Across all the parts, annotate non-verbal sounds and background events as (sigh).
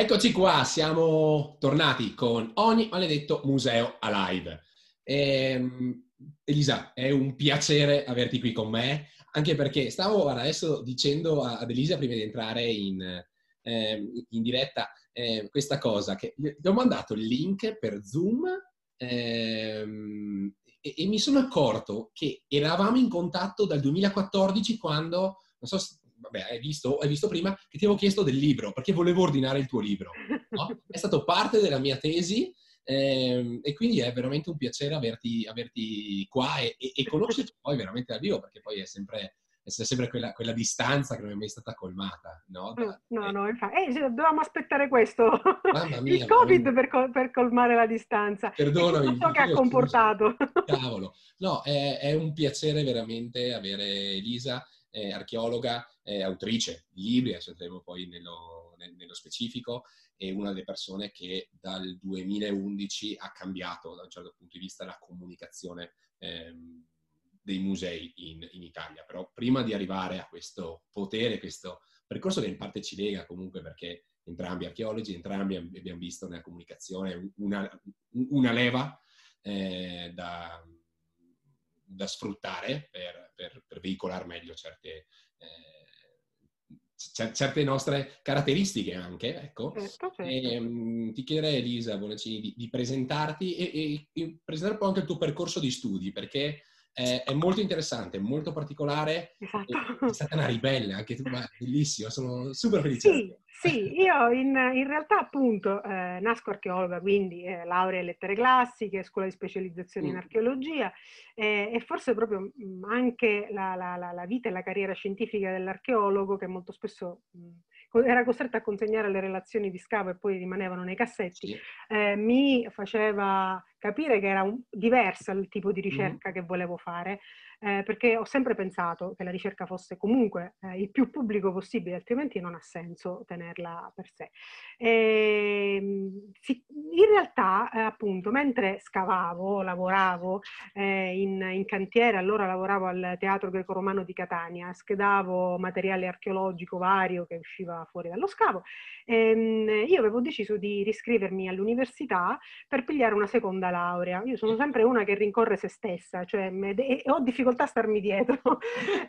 Eccoci qua, siamo tornati con ogni maledetto museo alive. Ehm, Elisa, è un piacere averti qui con me, anche perché stavo adesso dicendo ad Elisa prima di entrare in, eh, in diretta eh, questa cosa, che gli ho mandato il link per Zoom ehm, e, e, mi sono accorto che eravamo in contatto dal 2014 quando, non so se vabbè, hai visto, hai visto prima che ti avevo chiesto del libro, perché volevo ordinare il tuo libro. No? (laughs) È stato parte della mia tesi ehm, e quindi è veramente un piacere averti, averti qua e, e, e, conoscerti poi veramente dal vivo, perché poi è sempre, è sempre quella, quella, distanza che non è mai stata colmata. No, da, mm, no, no infatti. Eh, dovevamo aspettare questo, (laughs) mia, il Covid per, col- per, colmare la distanza. Perdonami. So che ha comportato. Cavolo. No, è, è un piacere veramente avere Elisa eh, archeologa, eh, autrice di libri, adesso entreremo poi nello, nello, specifico, è una delle persone che dal 2011 ha cambiato da un certo punto di vista la comunicazione ehm, dei musei in, in, Italia. Però prima di arrivare a questo potere, questo percorso che in parte ci lega comunque perché entrambi archeologi, entrambi abbiamo visto nella comunicazione una, una leva eh, da da sfruttare per, per, per veicolare meglio certe, eh, certe nostre caratteristiche anche, ecco. Certo, certo. E, um, ti chiederei, Elisa Bonaccini, di, di presentarti e, e, e, presentare un po' anche il tuo percorso di studi, perché è, è molto interessante, molto particolare. Esatto. È stata una ribelle, anche tu, ma bellissima, sono super felice. Sì, sì, io in, in realtà appunto eh, nasco archeologa, quindi eh, laurea in lettere classiche, scuola di specializzazione mm. in archeologia eh, e forse proprio mh, mm, anche la, la, la, la, vita e la carriera scientifica dell'archeologo che molto spesso mh, mm, era costretta a consegnare le relazioni di scavo e poi rimanevano nei cassetti, sì. Eh, mi faceva capire che era un, diversa il tipo di ricerca mm. che volevo fare eh, perché ho sempre pensato che la ricerca fosse comunque eh, il più pubblico possibile, altrimenti non ha senso tenerla per sé. E, ehm, si, in realtà, eh, appunto, mentre scavavo, lavoravo eh, in, in, cantiere, allora lavoravo al Teatro Greco-Romano di Catania, schedavo materiale archeologico vario che usciva fuori dallo scavo, ehm, io avevo deciso di riscrivermi all'università per pigliare una seconda laurea. Io sono sempre una che rincorre se stessa, cioè e ho difficoltà difficoltà a starmi dietro.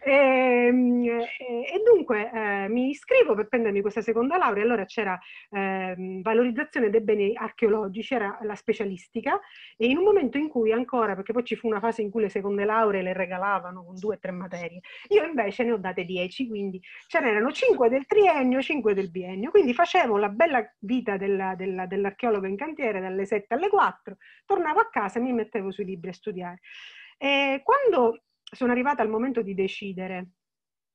e, (laughs) ehm, e, dunque eh, mi iscrivo per prendermi questa seconda laurea, allora c'era eh, valorizzazione dei beni archeologici, era la specialistica, e in un momento in cui ancora, perché poi ci fu una fase in cui le seconde lauree le regalavano con due o tre materie, io invece ne ho date dieci, quindi ce n'erano cinque del triennio, cinque del biennio, quindi facevo la bella vita della, della, dell'archeologo in cantiere dalle 7 alle 4, tornavo a casa e mi mettevo sui libri a studiare. E quando sono arrivata al momento di decidere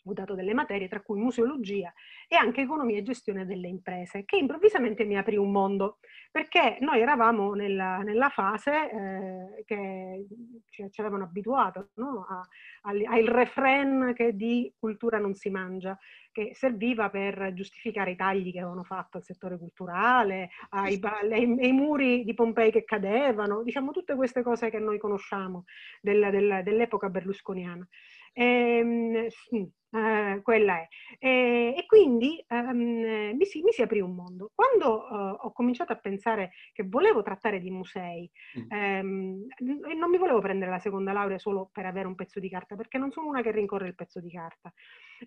ho dato delle materie, tra cui museologia e anche economia e gestione delle imprese, che improvvisamente mi aprì un mondo, perché noi eravamo nella, nella fase eh, che ci, ci, avevano abituato no? a, al, al refrain che di cultura non si mangia, che serviva per giustificare i tagli che avevano fatto al settore culturale, ai, ai, ai muri di Pompei che cadevano, diciamo tutte queste cose che noi conosciamo del, del, dell'epoca berlusconiana. Ehm, eh, quella è. E, e quindi um, mi, si, mi, si, aprì un mondo. Quando uh, ho cominciato a pensare che volevo trattare di musei, mm. um, e non mi volevo prendere la seconda laurea solo per avere un pezzo di carta, perché non sono una che rincorre il pezzo di carta.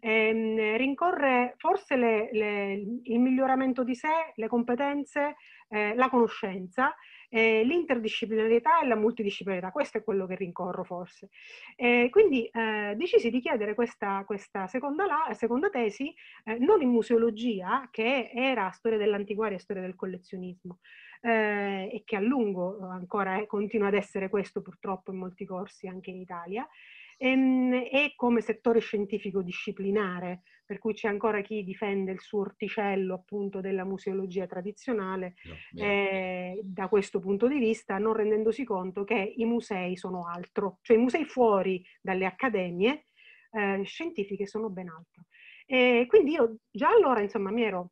Um, rincorre forse le, le, il miglioramento di sé, le competenze, eh, la conoscenza eh, l'interdisciplinarietà e la multidisciplinarietà, questo è quello che rincorro forse. Eh, quindi eh, decisi di chiedere questa, questa seconda, la, seconda, tesi eh, non in museologia, che era storia dell'antiquaria e storia del collezionismo, eh, e che a lungo ancora continua ad essere questo purtroppo in molti corsi anche in Italia, ehm, e come settore scientifico disciplinare, per cui c'è ancora chi difende il suo orticello appunto della museologia tradizionale no, eh, da questo punto di vista, non rendendosi conto che i musei sono altro, cioè i musei fuori dalle accademie eh, scientifiche sono ben altro. E quindi io già allora insomma mi ero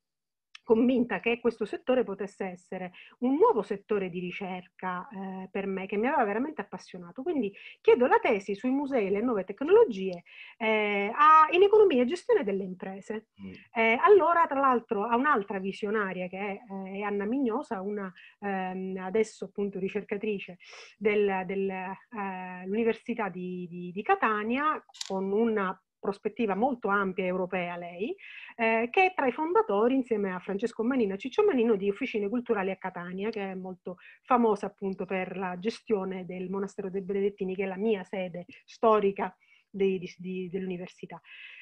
convinta che questo settore potesse essere un nuovo settore di ricerca eh, per me, che mi aveva veramente appassionato. Quindi chiedo la tesi sui musei e le nuove tecnologie eh, a, in economia e gestione delle imprese. Mm. Eh, allora, tra l'altro, a un'altra visionaria che è, eh, è Anna Mignosa, una ehm, adesso appunto ricercatrice dell'Università del, eh, di, di, di Catania, con una prospettiva molto ampia europea lei, eh, che è tra i fondatori insieme a Francesco Manino e Ciccio Manino di Officine Culturali a Catania, che è molto famosa appunto per la gestione del Monastero dei Benedettini, che è la mia sede storica dell'università.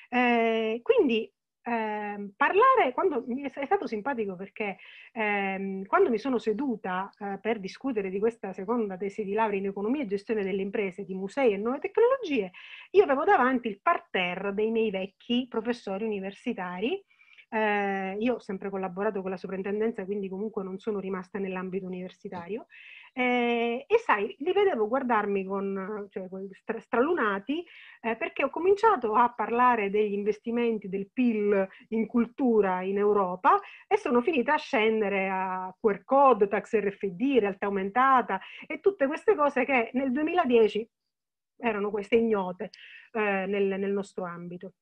Eh, quindi eh, parlare, quando, è stato simpatico perché ehm, quando mi sono seduta eh, per discutere di questa seconda tesi di laurea in economia e gestione delle imprese, di musei e nuove tecnologie, io avevo davanti il parterre dei miei vecchi professori universitari eh, io ho sempre collaborato con la sovrintendenza, quindi comunque non sono rimasta nell'ambito universitario. Eh, e sai, li vedevo guardarmi con, cioè, stra- stralunati eh, perché ho cominciato a parlare degli investimenti del PIL in cultura in Europa e sono finita a scendere a QR code, tax RFD, realtà aumentata e tutte queste cose che nel 2010 erano queste ignote eh, nel, nel nostro ambito.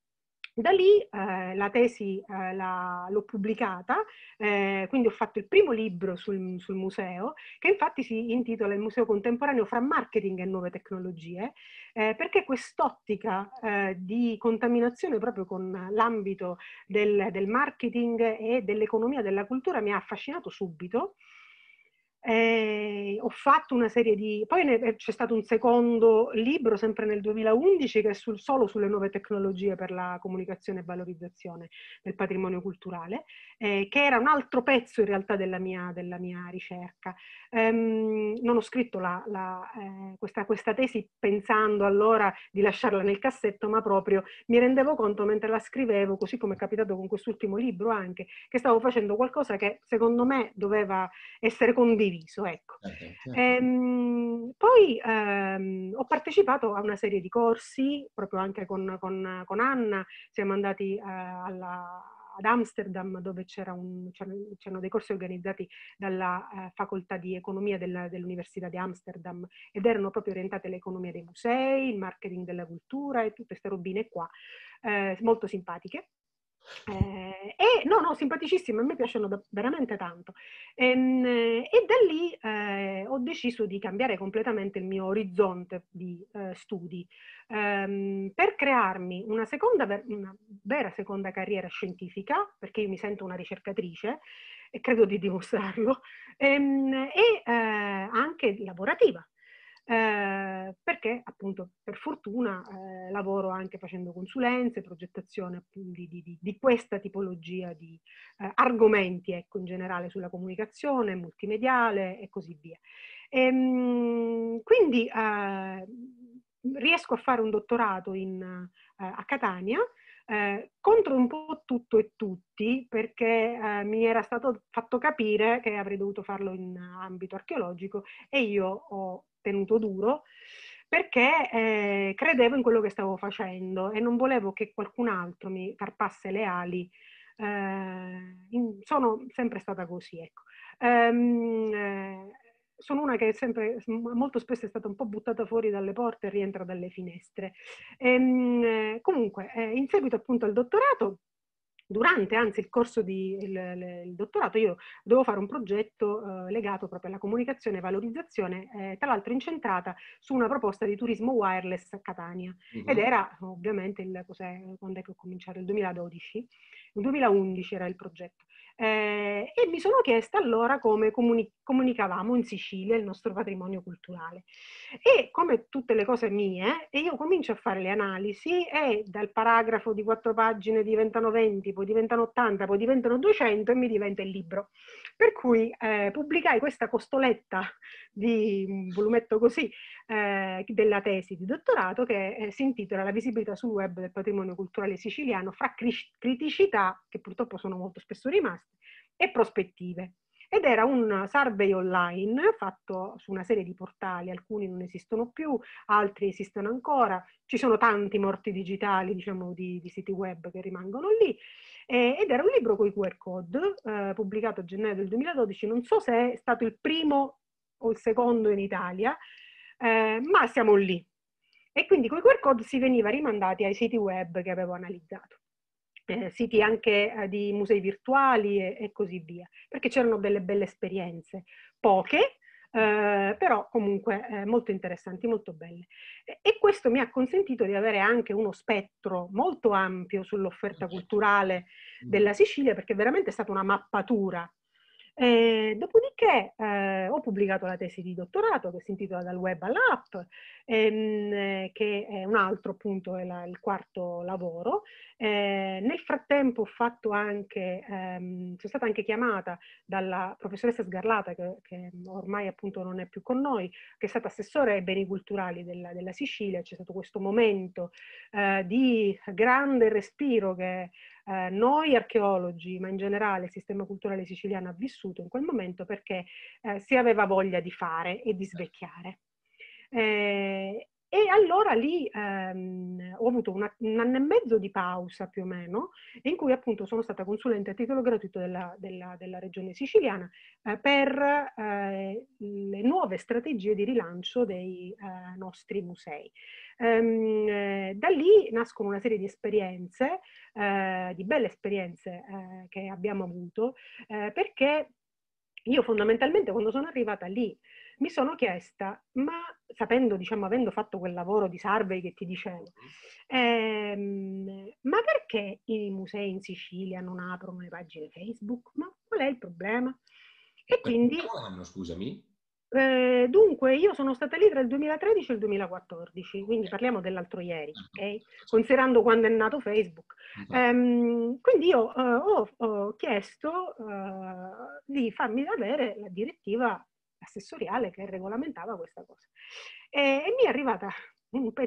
Da lì eh, la tesi eh, la, l'ho pubblicata, eh, quindi ho fatto il primo libro sul, sul, museo, che infatti si intitola Il Museo Contemporaneo fra marketing e nuove tecnologie, eh, perché quest'ottica eh, di contaminazione proprio con l'ambito del, del marketing e dell'economia della cultura mi ha affascinato subito eh, ho fatto una serie di... Poi eh, c'è stato un secondo libro, sempre nel 2011, che è sul, solo sulle nuove tecnologie per la comunicazione e valorizzazione del patrimonio culturale, eh, che era un altro pezzo in realtà della mia, della mia ricerca. Um, non ho scritto la, la, eh, questa, questa, tesi pensando allora di lasciarla nel cassetto, ma proprio mi rendevo conto mentre la scrivevo, così come è capitato con quest'ultimo libro anche, che stavo facendo qualcosa che secondo me doveva essere condiviso condiviso. Ecco. Certo, certo. Ehm, poi ehm, ho partecipato a una serie di corsi, proprio anche con, con, con Anna, siamo andati eh, alla, ad Amsterdam dove c'era un, c'erano dei corsi organizzati dalla eh, facoltà di economia della, dell'Università di Amsterdam ed erano proprio orientate all'economia dei musei, il marketing della cultura e tutte queste robine qua, eh, molto simpatiche. Eh, e no, no, simpaticissime, a me piacciono da, veramente tanto. E, ehm, e da lì eh, ho deciso di cambiare completamente il mio orizzonte di eh, studi ehm, per crearmi una, seconda, una vera seconda carriera scientifica, perché io mi sento una ricercatrice e credo di dimostrarlo, ehm, e eh, anche lavorativa eh, perché appunto per fortuna eh, lavoro anche facendo consulenze, progettazione di, di, di questa tipologia di eh, argomenti ecco, in generale sulla comunicazione multimediale e così via. E, ehm, quindi eh, riesco a fare un dottorato in, eh, a Catania eh, contro un po' tutto e tutti, perché eh, mi era stato fatto capire che avrei dovuto farlo in ambito archeologico e io ho tenuto duro perché eh, credevo in quello che stavo facendo e non volevo che qualcun altro mi tarpasse le ali. Eh, in, sono sempre stata così, ecco. Um, sono una che sempre, molto spesso è stata un po' buttata fuori dalle porte e rientra dalle finestre. Ehm, comunque, eh, in seguito appunto al dottorato, durante anzi il corso di il, il dottorato io dovevo fare un progetto eh, legato proprio alla comunicazione e valorizzazione, eh, tra l'altro incentrata su una proposta di turismo wireless a Catania. Uh-huh. Ed era ovviamente il, quando è che ho cominciato? Il 2012, il 2011 era il progetto. Eh, e mi sono chiesta allora come comuni- comunicavamo in Sicilia il nostro patrimonio culturale. E come tutte le cose mie, io comincio a fare le analisi e dal paragrafo di quattro pagine diventano 20, poi diventano 80, poi diventano 200 e mi diventa il libro. Per cui eh, pubblicai questa costoletta di un volumetto così eh, della tesi di dottorato che eh, si intitola La visibilità sul web del patrimonio culturale siciliano fra criticità, che purtroppo sono molto spesso rimaste, e prospettive. ed era un survey online fatto su una serie di portali, alcuni non esistono più, altri esistono ancora, ci sono tanti morti digitali, diciamo, di, di siti web che rimangono lì, eh, ed era un libro con i QR code, eh, pubblicato a gennaio del 2012, non so se è stato il primo o il secondo in Italia, eh, ma siamo lì. E quindi con i QR code si veniva rimandati ai siti web che avevo analizzato. Eh, siti anche eh, di musei virtuali e, e, così via, perché c'erano delle belle esperienze, poche, eh, però comunque eh, molto interessanti, molto belle. E, e, questo mi ha consentito di avere anche uno spettro molto ampio sull'offerta culturale della Sicilia, perché veramente è stata una mappatura eh, dopodiché eh, ho pubblicato la tesi di dottorato che si intitola Dal web all'app, ehm, che è un altro appunto, è la, il quarto lavoro. Eh, nel frattempo anche, ehm, sono stata anche chiamata dalla professoressa Sgarlata, che, che, ormai appunto non è più con noi, che è stata assessore ai beni culturali della, della Sicilia. C'è stato questo momento eh, di grande respiro che eh, noi archeologi, ma in generale il sistema culturale siciliano ha vissuto in quel momento perché eh, si aveva voglia di fare e di svecchiare. Eh, e allora lì ehm, ho avuto una, un anno e mezzo di pausa più o meno, in cui appunto sono stata consulente a titolo gratuito della, della, della regione siciliana eh, per eh, nuove strategie di rilancio dei eh, nostri musei. Ehm, eh, da lì nascono una serie di esperienze, eh, di belle esperienze eh, che abbiamo avuto, perché io fondamentalmente quando sono arrivata lì mi sono chiesta, ma sapendo, diciamo, avendo fatto quel lavoro di survey che ti dicevo, ehm, ma perché i musei in Sicilia non aprono le pagine Facebook? Ma qual è il problema? E quindi... Anno, scusami? Eh, dunque, io sono stata lì tra il 2013 e il 2014, quindi parliamo dell'altro ieri, ah, ok? Considerando quando è nato Facebook. Um, quindi io uh, ho, ho, chiesto uh, di farmi avere la direttiva assessoriale che regolamentava questa cosa. E, e mi è arrivata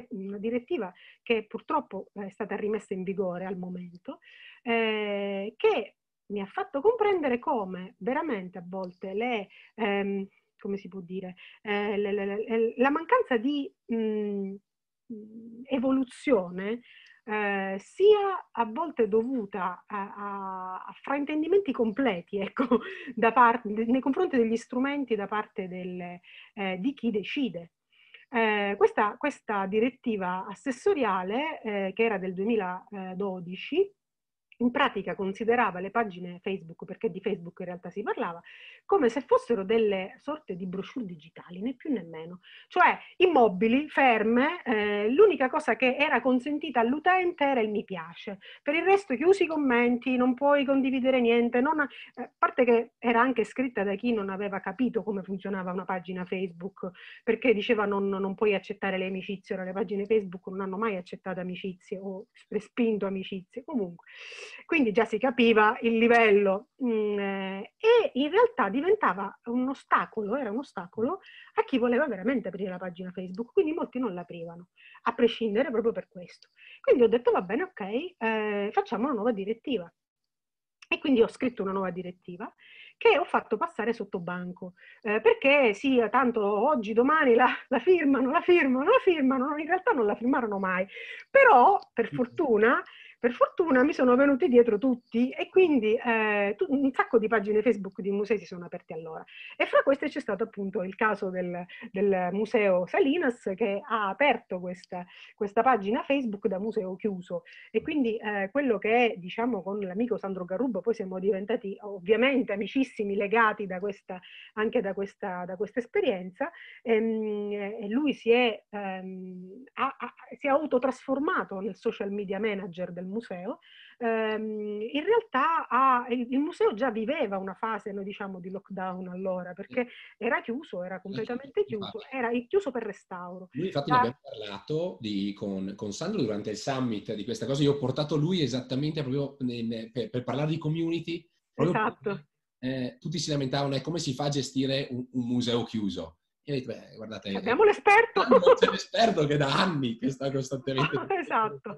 una direttiva che purtroppo è stata rimessa in vigore al momento, eh, che mi ha fatto comprendere come veramente a volte le, ehm, come si può dire, eh, le, le, la mancanza di mh, evoluzione eh, sia a volte dovuta a, a, a fraintendimenti completi (laughs) ecco, parte, nei confronti degli strumenti da parte del, eh, di chi decide. Eh, questa, questa, direttiva assessoriale, eh, che era del 2012, in pratica considerava le pagine Facebook, perché di Facebook in realtà si parlava, come se fossero delle sorte di brochure digitali, né più né meno. Cioè immobili, ferme, eh, l'unica cosa che era consentita all'utente era il mi piace. Per il resto chiusi i commenti, non puoi condividere niente, non, a eh, parte che era anche scritta da chi non aveva capito come funzionava una pagina Facebook, perché diceva non, non puoi accettare le amicizie, ora le pagine Facebook non hanno mai accettato amicizie o respinto amicizie, comunque. Quindi già si capiva il livello mh, mm, eh, e in realtà diventava un ostacolo, era un ostacolo a chi voleva veramente aprire la pagina Facebook, quindi molti non l'aprivano, a prescindere proprio per questo. Quindi ho detto va bene, ok, eh, facciamo una nuova direttiva. E quindi ho scritto una nuova direttiva che ho fatto passare sotto banco, eh, perché sì, tanto oggi, domani la, la, firmano, la firmano, la firmano, in realtà non la firmarono mai, però per fortuna per fortuna mi sono venuti dietro tutti e quindi eh, un sacco di pagine Facebook di musei si sono aperte allora. E fra queste c'è stato appunto il caso del, del Museo Salinas che ha aperto questa, questa, pagina Facebook da museo chiuso. E quindi eh, quello che è, diciamo, con l'amico Sandro Garrubo, poi siamo diventati ovviamente amicissimi, legati da questa, anche da questa, da questa esperienza, ehm, e lui si è, ehm, ha, ha, si è autotrasformato nel social media manager del museo, ehm, in realtà ha, il, il, museo già viveva una fase, noi diciamo, di lockdown allora, perché era chiuso, era completamente chiuso, era chiuso per restauro. Lui infatti ne abbiamo parlato di, con, con, Sandro durante il summit di questa cosa, io ho portato lui esattamente proprio nel, per, per, parlare di community. Esatto. eh, tutti si lamentavano, è come si fa a gestire un, un museo chiuso? E detto, beh, guardate, abbiamo l'esperto. C'è l'esperto che da anni che sta costantemente. (laughs) esatto.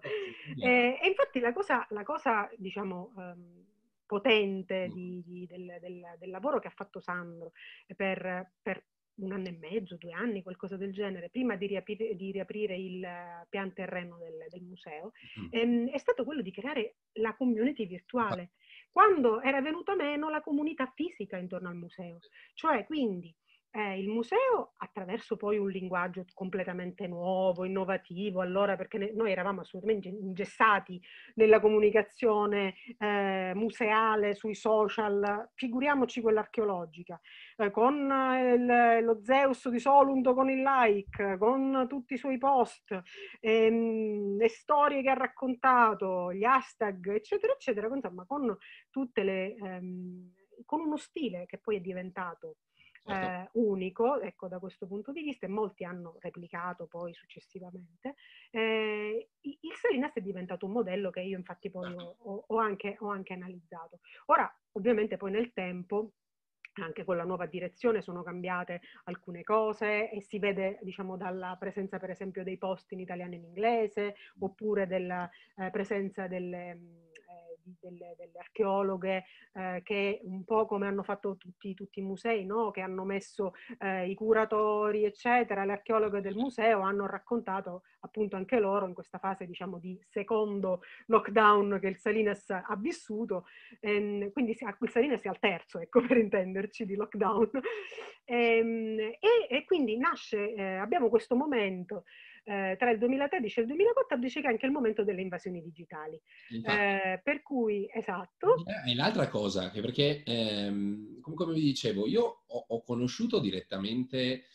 E, e, infatti la cosa, la cosa diciamo, um, potente mm. di, di, del, del, del, lavoro che ha fatto Sandro per, per un anno e mezzo, due anni, qualcosa del genere, prima di riaprire, di riaprire il pian terreno del, del museo, mm. ehm, è stato quello di creare la community virtuale, quando era venuta meno la comunità fisica intorno al museo. Cioè, quindi, eh, il museo attraverso poi un linguaggio completamente nuovo, innovativo, allora perché ne, noi eravamo assolutamente ingessati nella comunicazione eh, museale, sui social, figuriamoci quella archeologica, eh, con il, lo Zeus di Solunto con il like, con tutti i suoi post, ehm, le storie che ha raccontato, gli hashtag, eccetera, eccetera, insomma con tutte le... Ehm, con uno stile che poi è diventato. Eh, unico, ecco, da questo punto di vista, e molti hanno replicato poi successivamente. Eh, il Salinas è diventato un modello che io infatti poi ho, ho, ho, anche, ho anche analizzato. Ora, ovviamente poi nel tempo anche con la nuova direzione sono cambiate alcune cose e si vede diciamo dalla presenza per esempio dei post in italiano e in inglese oppure della eh, presenza delle delle, delle archeologhe eh, che un po' come hanno fatto tutti, tutti i musei, no? che hanno messo eh, i curatori, eccetera, le archeologhe del museo hanno raccontato appunto anche loro in questa fase diciamo di secondo lockdown che il Salinas ha vissuto, ehm, quindi il Salinas è al terzo, ecco (laughs) per intenderci, di lockdown. Ehm, e, e, quindi nasce, eh, abbiamo questo momento eh, tra il 2013 e il 2014 che è anche il momento delle invasioni digitali. Eh, per cui, esatto. E l'altra cosa, che perché ehm, come vi dicevo, io ho, ho conosciuto direttamente,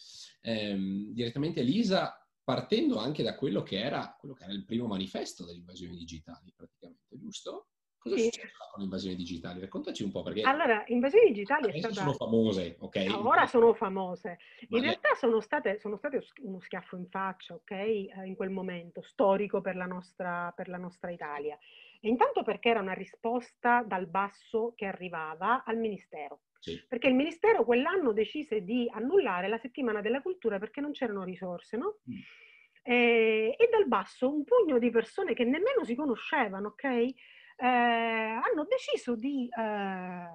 ehm, direttamente Elisa partendo anche da quello che, era, quello che era il primo manifesto delle invasioni digitali, praticamente, giusto? Cosa sì. succede con le invasioni digitali? Raccontaci un po' perché... Allora, invasioni digitali è stata... sono famose, ok? ora sono famose. In Ma realtà sono state, sono state, uno schiaffo in faccia, ok? Eh, in quel momento, storico per la, nostra, per la nostra Italia. E intanto perché era una risposta dal basso che arrivava al Ministero. Sì. Perché il Ministero quell'anno decise di annullare la settimana della cultura perché non c'erano risorse, no? Mm. E, e dal basso un pugno di persone che nemmeno si conoscevano, ok? Eh, hanno deciso di, eh,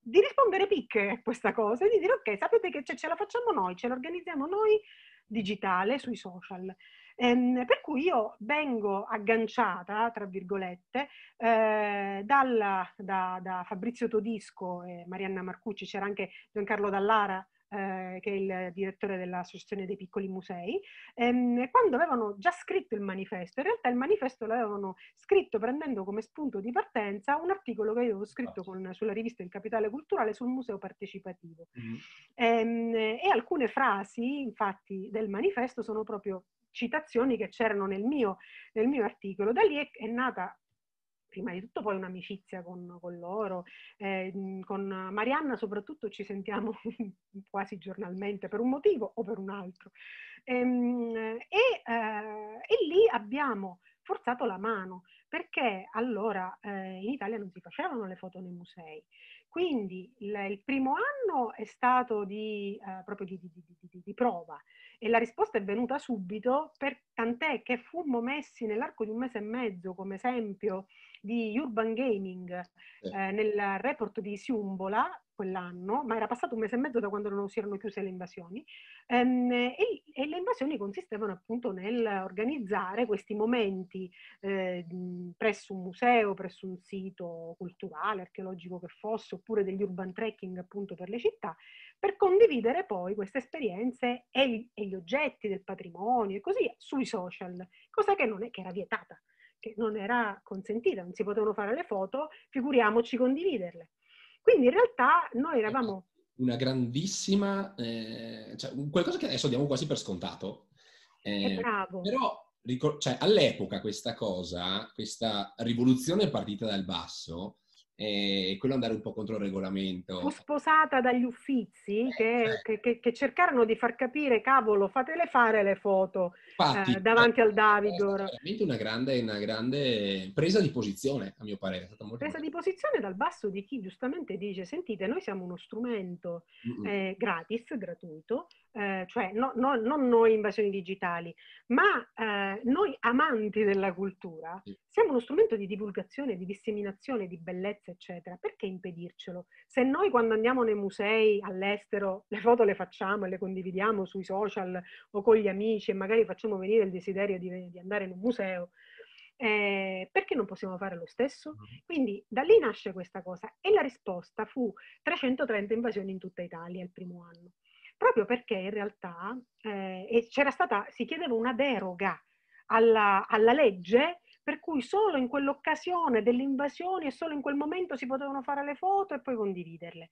di, rispondere picche a questa cosa e di dire ok, sapete che ce, ce la facciamo noi, ce la organizziamo noi digitale sui social. Ehm, per cui io vengo agganciata, tra virgolette, eh, dalla, da, da, Fabrizio Todisco e Marianna Marcucci, c'era anche Giancarlo Dallara eh, che è il direttore dell'Associazione dei Piccoli Musei, ehm, quando avevano già scritto il manifesto, in realtà il manifesto l'avevano scritto prendendo come spunto di partenza un articolo che io avevo scritto con, sulla rivista Il Capitale Culturale sul museo partecipativo. Mm-hmm. Ehm, e alcune frasi, infatti, del manifesto sono proprio citazioni che c'erano nel mio, nel mio articolo. Da lì è, è nata prima di tutto poi un'amicizia con, con loro, eh, con Marianna soprattutto ci sentiamo (laughs) quasi giornalmente per un motivo o per un altro. Ehm, e, eh, e lì abbiamo forzato la mano perché allora eh, in Italia non si facevano le foto nei musei. Quindi il, il primo anno è stato di, eh, proprio di, di, di, prova e la risposta è venuta subito, per, tant'è che fummo messi nell'arco di un mese e mezzo come esempio di Urban Gaming eh, nel report di Siumbola quell'anno, ma era passato un mese e mezzo da quando non si erano chiuse le invasioni, ehm, e, e, le invasioni consistevano appunto nel organizzare questi momenti eh, presso un museo, presso un sito culturale, archeologico che fosse, oppure degli urban trekking appunto per le città, per condividere poi queste esperienze e e gli oggetti del patrimonio e così sui social, cosa che non è che era vietata che non era consentita, non si potevano fare le foto, figuriamoci condividerle. Quindi in realtà noi eravamo... Una grandissima, eh, cioè qualcosa che adesso diamo quasi per scontato. Eh, bravo. Però cioè, all'epoca questa cosa, questa rivoluzione partita dal basso, e quello andare un po' contro il regolamento. Fu sposata dagli uffizi eh, che, eh. che, che, che, cercarono di far capire, cavolo, fatele fare le foto Infatti, eh, davanti al Davidor. È veramente una grande, una grande, presa di posizione, a mio parere. È stata molto presa molto... di posizione dal basso di chi giustamente dice, sentite, noi siamo uno strumento eh, gratis, gratuito, eh, cioè no, no, non noi invasioni digitali, ma eh, noi amanti della cultura, siamo uno strumento di divulgazione, di disseminazione, di bellezza, eccetera. Perché impedircelo? Se noi quando andiamo nei musei all'estero (laughs) le foto le facciamo e le condividiamo sui social o con gli amici e magari facciamo venire il desiderio di, di andare in un museo, eh, perché non possiamo fare lo stesso? Quindi da lì nasce questa cosa e la risposta fu 330 invasioni in tutta Italia il primo anno proprio perché in realtà eh, c'era stata, si chiedeva una deroga alla, alla legge per cui solo in quell'occasione delle invasioni e solo in quel momento si potevano fare le foto e poi condividerle.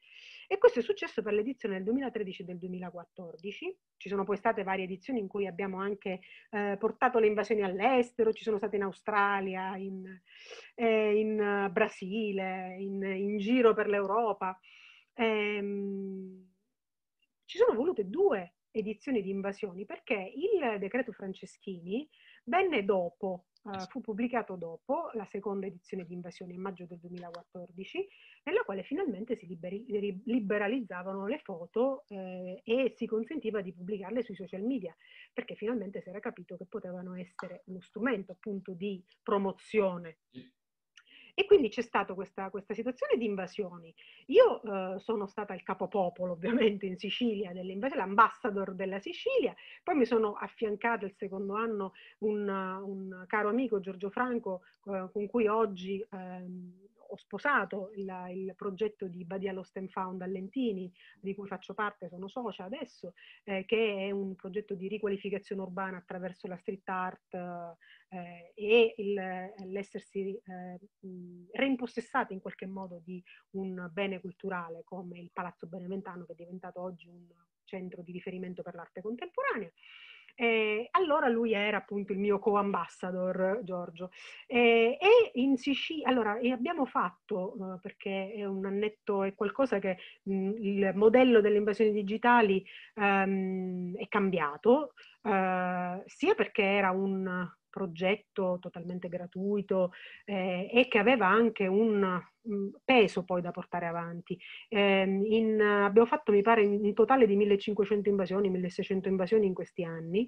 E questo è successo per l'edizione del 2013 e del 2014. Ci sono poi state varie edizioni in cui abbiamo anche eh, portato le invasioni all'estero, ci sono state in Australia, in, eh, in Brasile, in, in, giro per l'Europa. Ehm, ci sono volute due edizioni di invasioni perché il decreto Franceschini venne dopo, uh, fu pubblicato dopo la seconda edizione di invasioni a maggio del 2014, nella quale finalmente si liberi, liberalizzavano le foto eh, e si consentiva di pubblicarle sui social media, perché finalmente si era capito che potevano essere uno strumento appunto di promozione e quindi c'è stata questa, questa, situazione di invasioni. Io eh, sono stata il capopopolo ovviamente in Sicilia l'ambassador della Sicilia, poi mi sono affiancata il secondo anno un, un caro amico Giorgio Franco eh, con cui oggi eh, ho sposato il, il, progetto di Badia Lost and Found a Lentini, di cui faccio parte, sono socia adesso, eh, che è un progetto di riqualificazione urbana attraverso la street art eh, e il, l'essersi eh, reimpossessati in qualche modo di un bene culturale come il Palazzo Beneventano, che è diventato oggi un centro di riferimento per l'arte contemporanea. Eh, allora lui era appunto il mio co-ambassador, Giorgio. Eh, e in Sicilia, allora abbiamo fatto, uh, perché è un annetto, è qualcosa che mh, il modello delle invasioni digitali um, è cambiato, uh, sia perché era un progetto totalmente gratuito eh, e che aveva anche un peso poi da portare avanti. Eh, in, abbiamo fatto, mi pare, un totale di 1500 invasioni, 1600 invasioni in questi anni.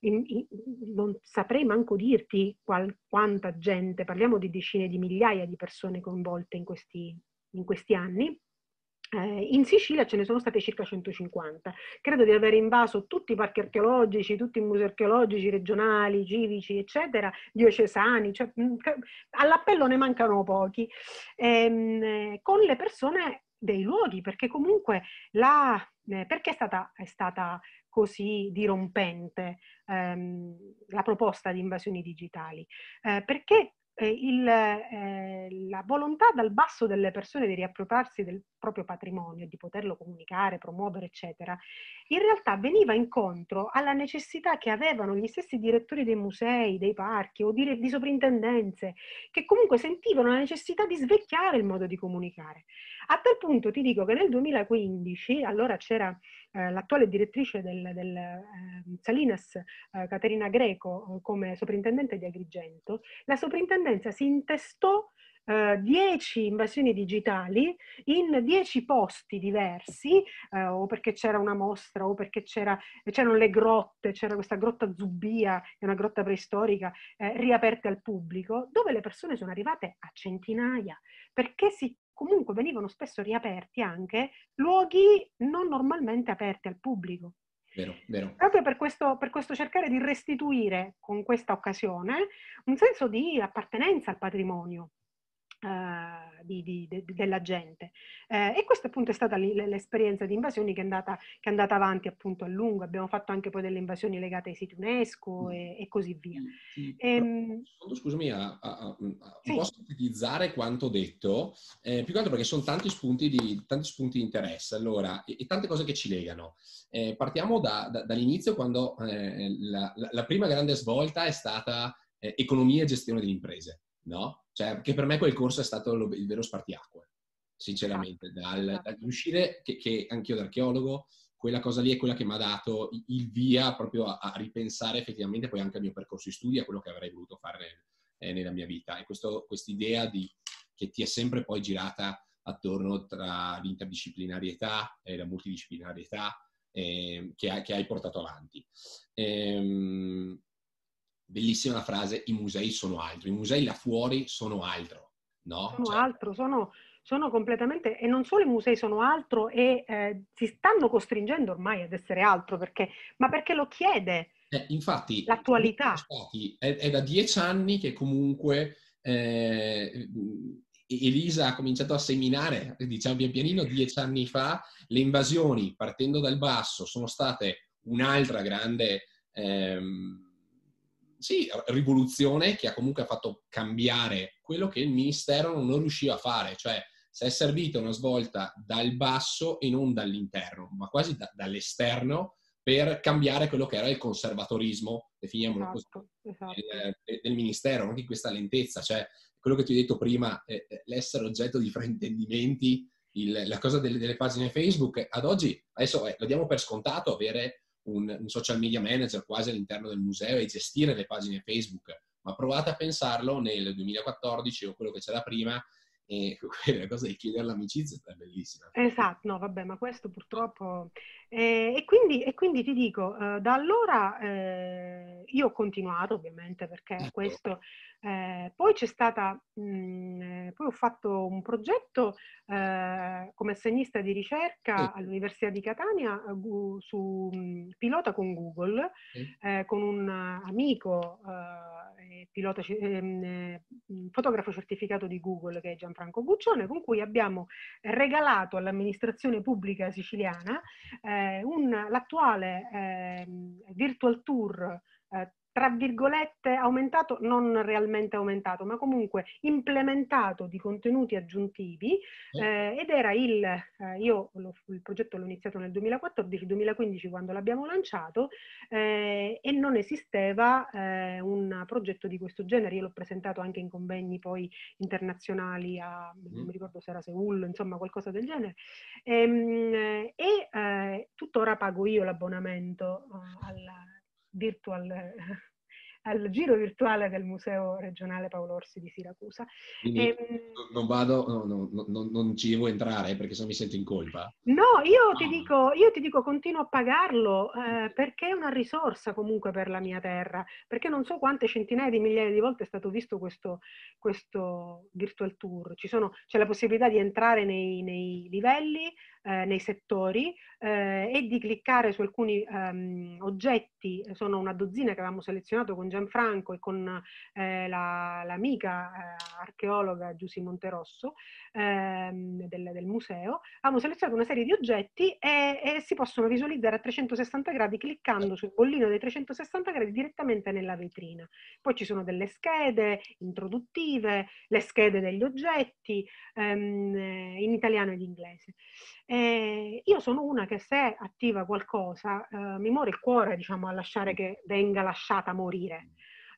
In, in, non saprei manco dirti qual, quanta gente, parliamo di decine di migliaia di persone coinvolte in questi, in questi anni eh, in Sicilia ce ne sono state circa 150. Credo di aver invaso tutti i parchi archeologici, tutti i musei archeologici regionali, civici, eccetera, diocesani, cioè, mm, all'appello ne mancano pochi, ehm, con le persone dei luoghi, perché comunque la, eh, perché è stata, è stata così dirompente ehm, la proposta di invasioni digitali? Eh, perché eh, il, eh, la volontà dal basso delle persone di riappropriarsi del proprio patrimonio, di poterlo comunicare, promuovere, eccetera, in realtà veniva incontro alla necessità che avevano gli stessi direttori dei musei, dei parchi o di, di soprintendenze, che comunque sentivano la necessità di svecchiare il modo di comunicare. A tal punto ti dico che nel 2015, allora c'era eh, l'attuale direttrice del, del eh, Salinas, eh, Caterina Greco, come soprintendente di Agrigento, la soprintendenza si intestò 10 uh, invasioni digitali in 10 posti diversi, uh, o perché c'era una mostra, o perché c'era, c'erano le grotte, c'era questa grotta Zubbia, è una grotta preistorica, eh, riaperte al pubblico, dove le persone sono arrivate a centinaia, perché si comunque venivano spesso riaperti anche luoghi non normalmente aperti al pubblico. Vero, vero. Proprio per questo, per questo, cercare di restituire con questa occasione un senso di appartenenza al patrimonio. Uh, di, di, de, della gente. Uh, e questa appunto è stata l'esperienza di invasioni che è, andata, che è, andata, avanti appunto a lungo. Abbiamo fatto anche poi delle invasioni legate ai siti UNESCO mm. e, e, così via. Sì, ehm, scusami, a, a, a, un sì. po' sintetizzare quanto detto, eh, più che altro perché sono tanti spunti di, tanti spunti di interesse allora, e, e, tante cose che ci legano. Eh, partiamo da, da, dall'inizio quando eh, la, la, la, prima grande svolta è stata eh, economia e gestione delle imprese no? Cioè, che per me quel corso è stato lo, il vero spartiacque, sinceramente, esatto, dal, esatto. dal riuscire, che, che anch'io da archeologo, quella cosa lì è quella che mi ha dato il via proprio a, a, ripensare effettivamente poi anche al mio percorso di studi, a quello che avrei voluto fare eh, nella mia vita. E questa idea che ti è sempre poi girata attorno tra l'interdisciplinarietà e la multidisciplinarietà, eh, che, hai, che, hai, portato avanti. Ehm, bellissima la frase, i musei sono altro, i musei là fuori sono altro. No? Sono cioè, altro, sono, sono, completamente, e non solo i musei sono altro, e eh, si stanno costringendo ormai ad essere altro, perché, ma perché lo chiede eh, infatti, l'attualità. È, è, da dieci anni che comunque eh, Elisa ha cominciato a seminare, diciamo pian pianino, dieci anni fa, le invasioni partendo dal basso sono state un'altra grande ehm, sì, rivoluzione che ha comunque fatto cambiare quello che il ministero non riusciva a fare, cioè si è servita una svolta dal basso e non dall'interno, ma quasi da, dall'esterno per cambiare quello che era il conservatorismo, definiamolo esatto, così, esatto. Del, del, ministero, anche questa lentezza, cioè quello che ti ho detto prima, eh, eh, l'essere oggetto di fraintendimenti, il, la cosa delle, delle, pagine Facebook, ad oggi, adesso eh, lo diamo per scontato avere un, un, social media manager quasi all'interno del museo e gestire le pagine Facebook, ma provate a pensarlo nel 2014 o quello che c'era prima, e (laughs) la cosa di chiedere l'amicizia è bellissima. Esatto, no, vabbè, ma questo purtroppo... Eh, e, quindi, e, quindi, ti dico, eh, da allora eh, io ho continuato ovviamente perché ecco. questo eh, poi c'è stata, mh, mm, eh, poi ho fatto un progetto eh, come assegnista di ricerca all'Università di Catania gu, su mh, mm, pilota con Google, con un amico pilota, ehm, fotografo certificato di Google che è Gianfranco Buccione, con cui abbiamo regalato all'amministrazione pubblica siciliana un, l'attuale ehm, virtual tour tra virgolette aumentato, non realmente aumentato, ma comunque implementato di contenuti aggiuntivi eh, ed era il, eh, io lo, il progetto l'ho iniziato nel 2014-2015 quando l'abbiamo lanciato eh, e non esisteva eh, un progetto di questo genere, io l'ho presentato anche in convegni poi internazionali a, non mi mm. ricordo se era Seul, insomma qualcosa del genere. Ehm, e, e eh, tuttora pago io l'abbonamento eh, alla virtual, al giro virtuale del Museo regionale Paolo Orsi di Siracusa. E, ehm, non vado, no, no, no, non ci devo entrare perché se no mi sento in colpa. No, io ti dico, io ti dico continuo a pagarlo eh, perché è una risorsa comunque per la mia terra, perché non so quante centinaia di migliaia di volte è stato visto questo, questo virtual tour. Sono, c'è la possibilità di entrare nei, nei livelli, eh, nei settori eh, e di cliccare su alcuni um, oggetti, sono una dozzina che avevamo selezionato con Gianfranco e con eh, la, l'amica eh, archeologa Giussi Monterosso ehm, del, del, museo, abbiamo selezionato una serie di oggetti e, e, si possono visualizzare a 360 gradi cliccando sul bollino dei 360 gradi direttamente nella vetrina. Poi ci sono delle schede introduttive, le schede degli oggetti ehm, in italiano ed inglese. Eh, io sono una che se attiva qualcosa eh, mi muore il cuore diciamo, a lasciare che venga lasciata morire.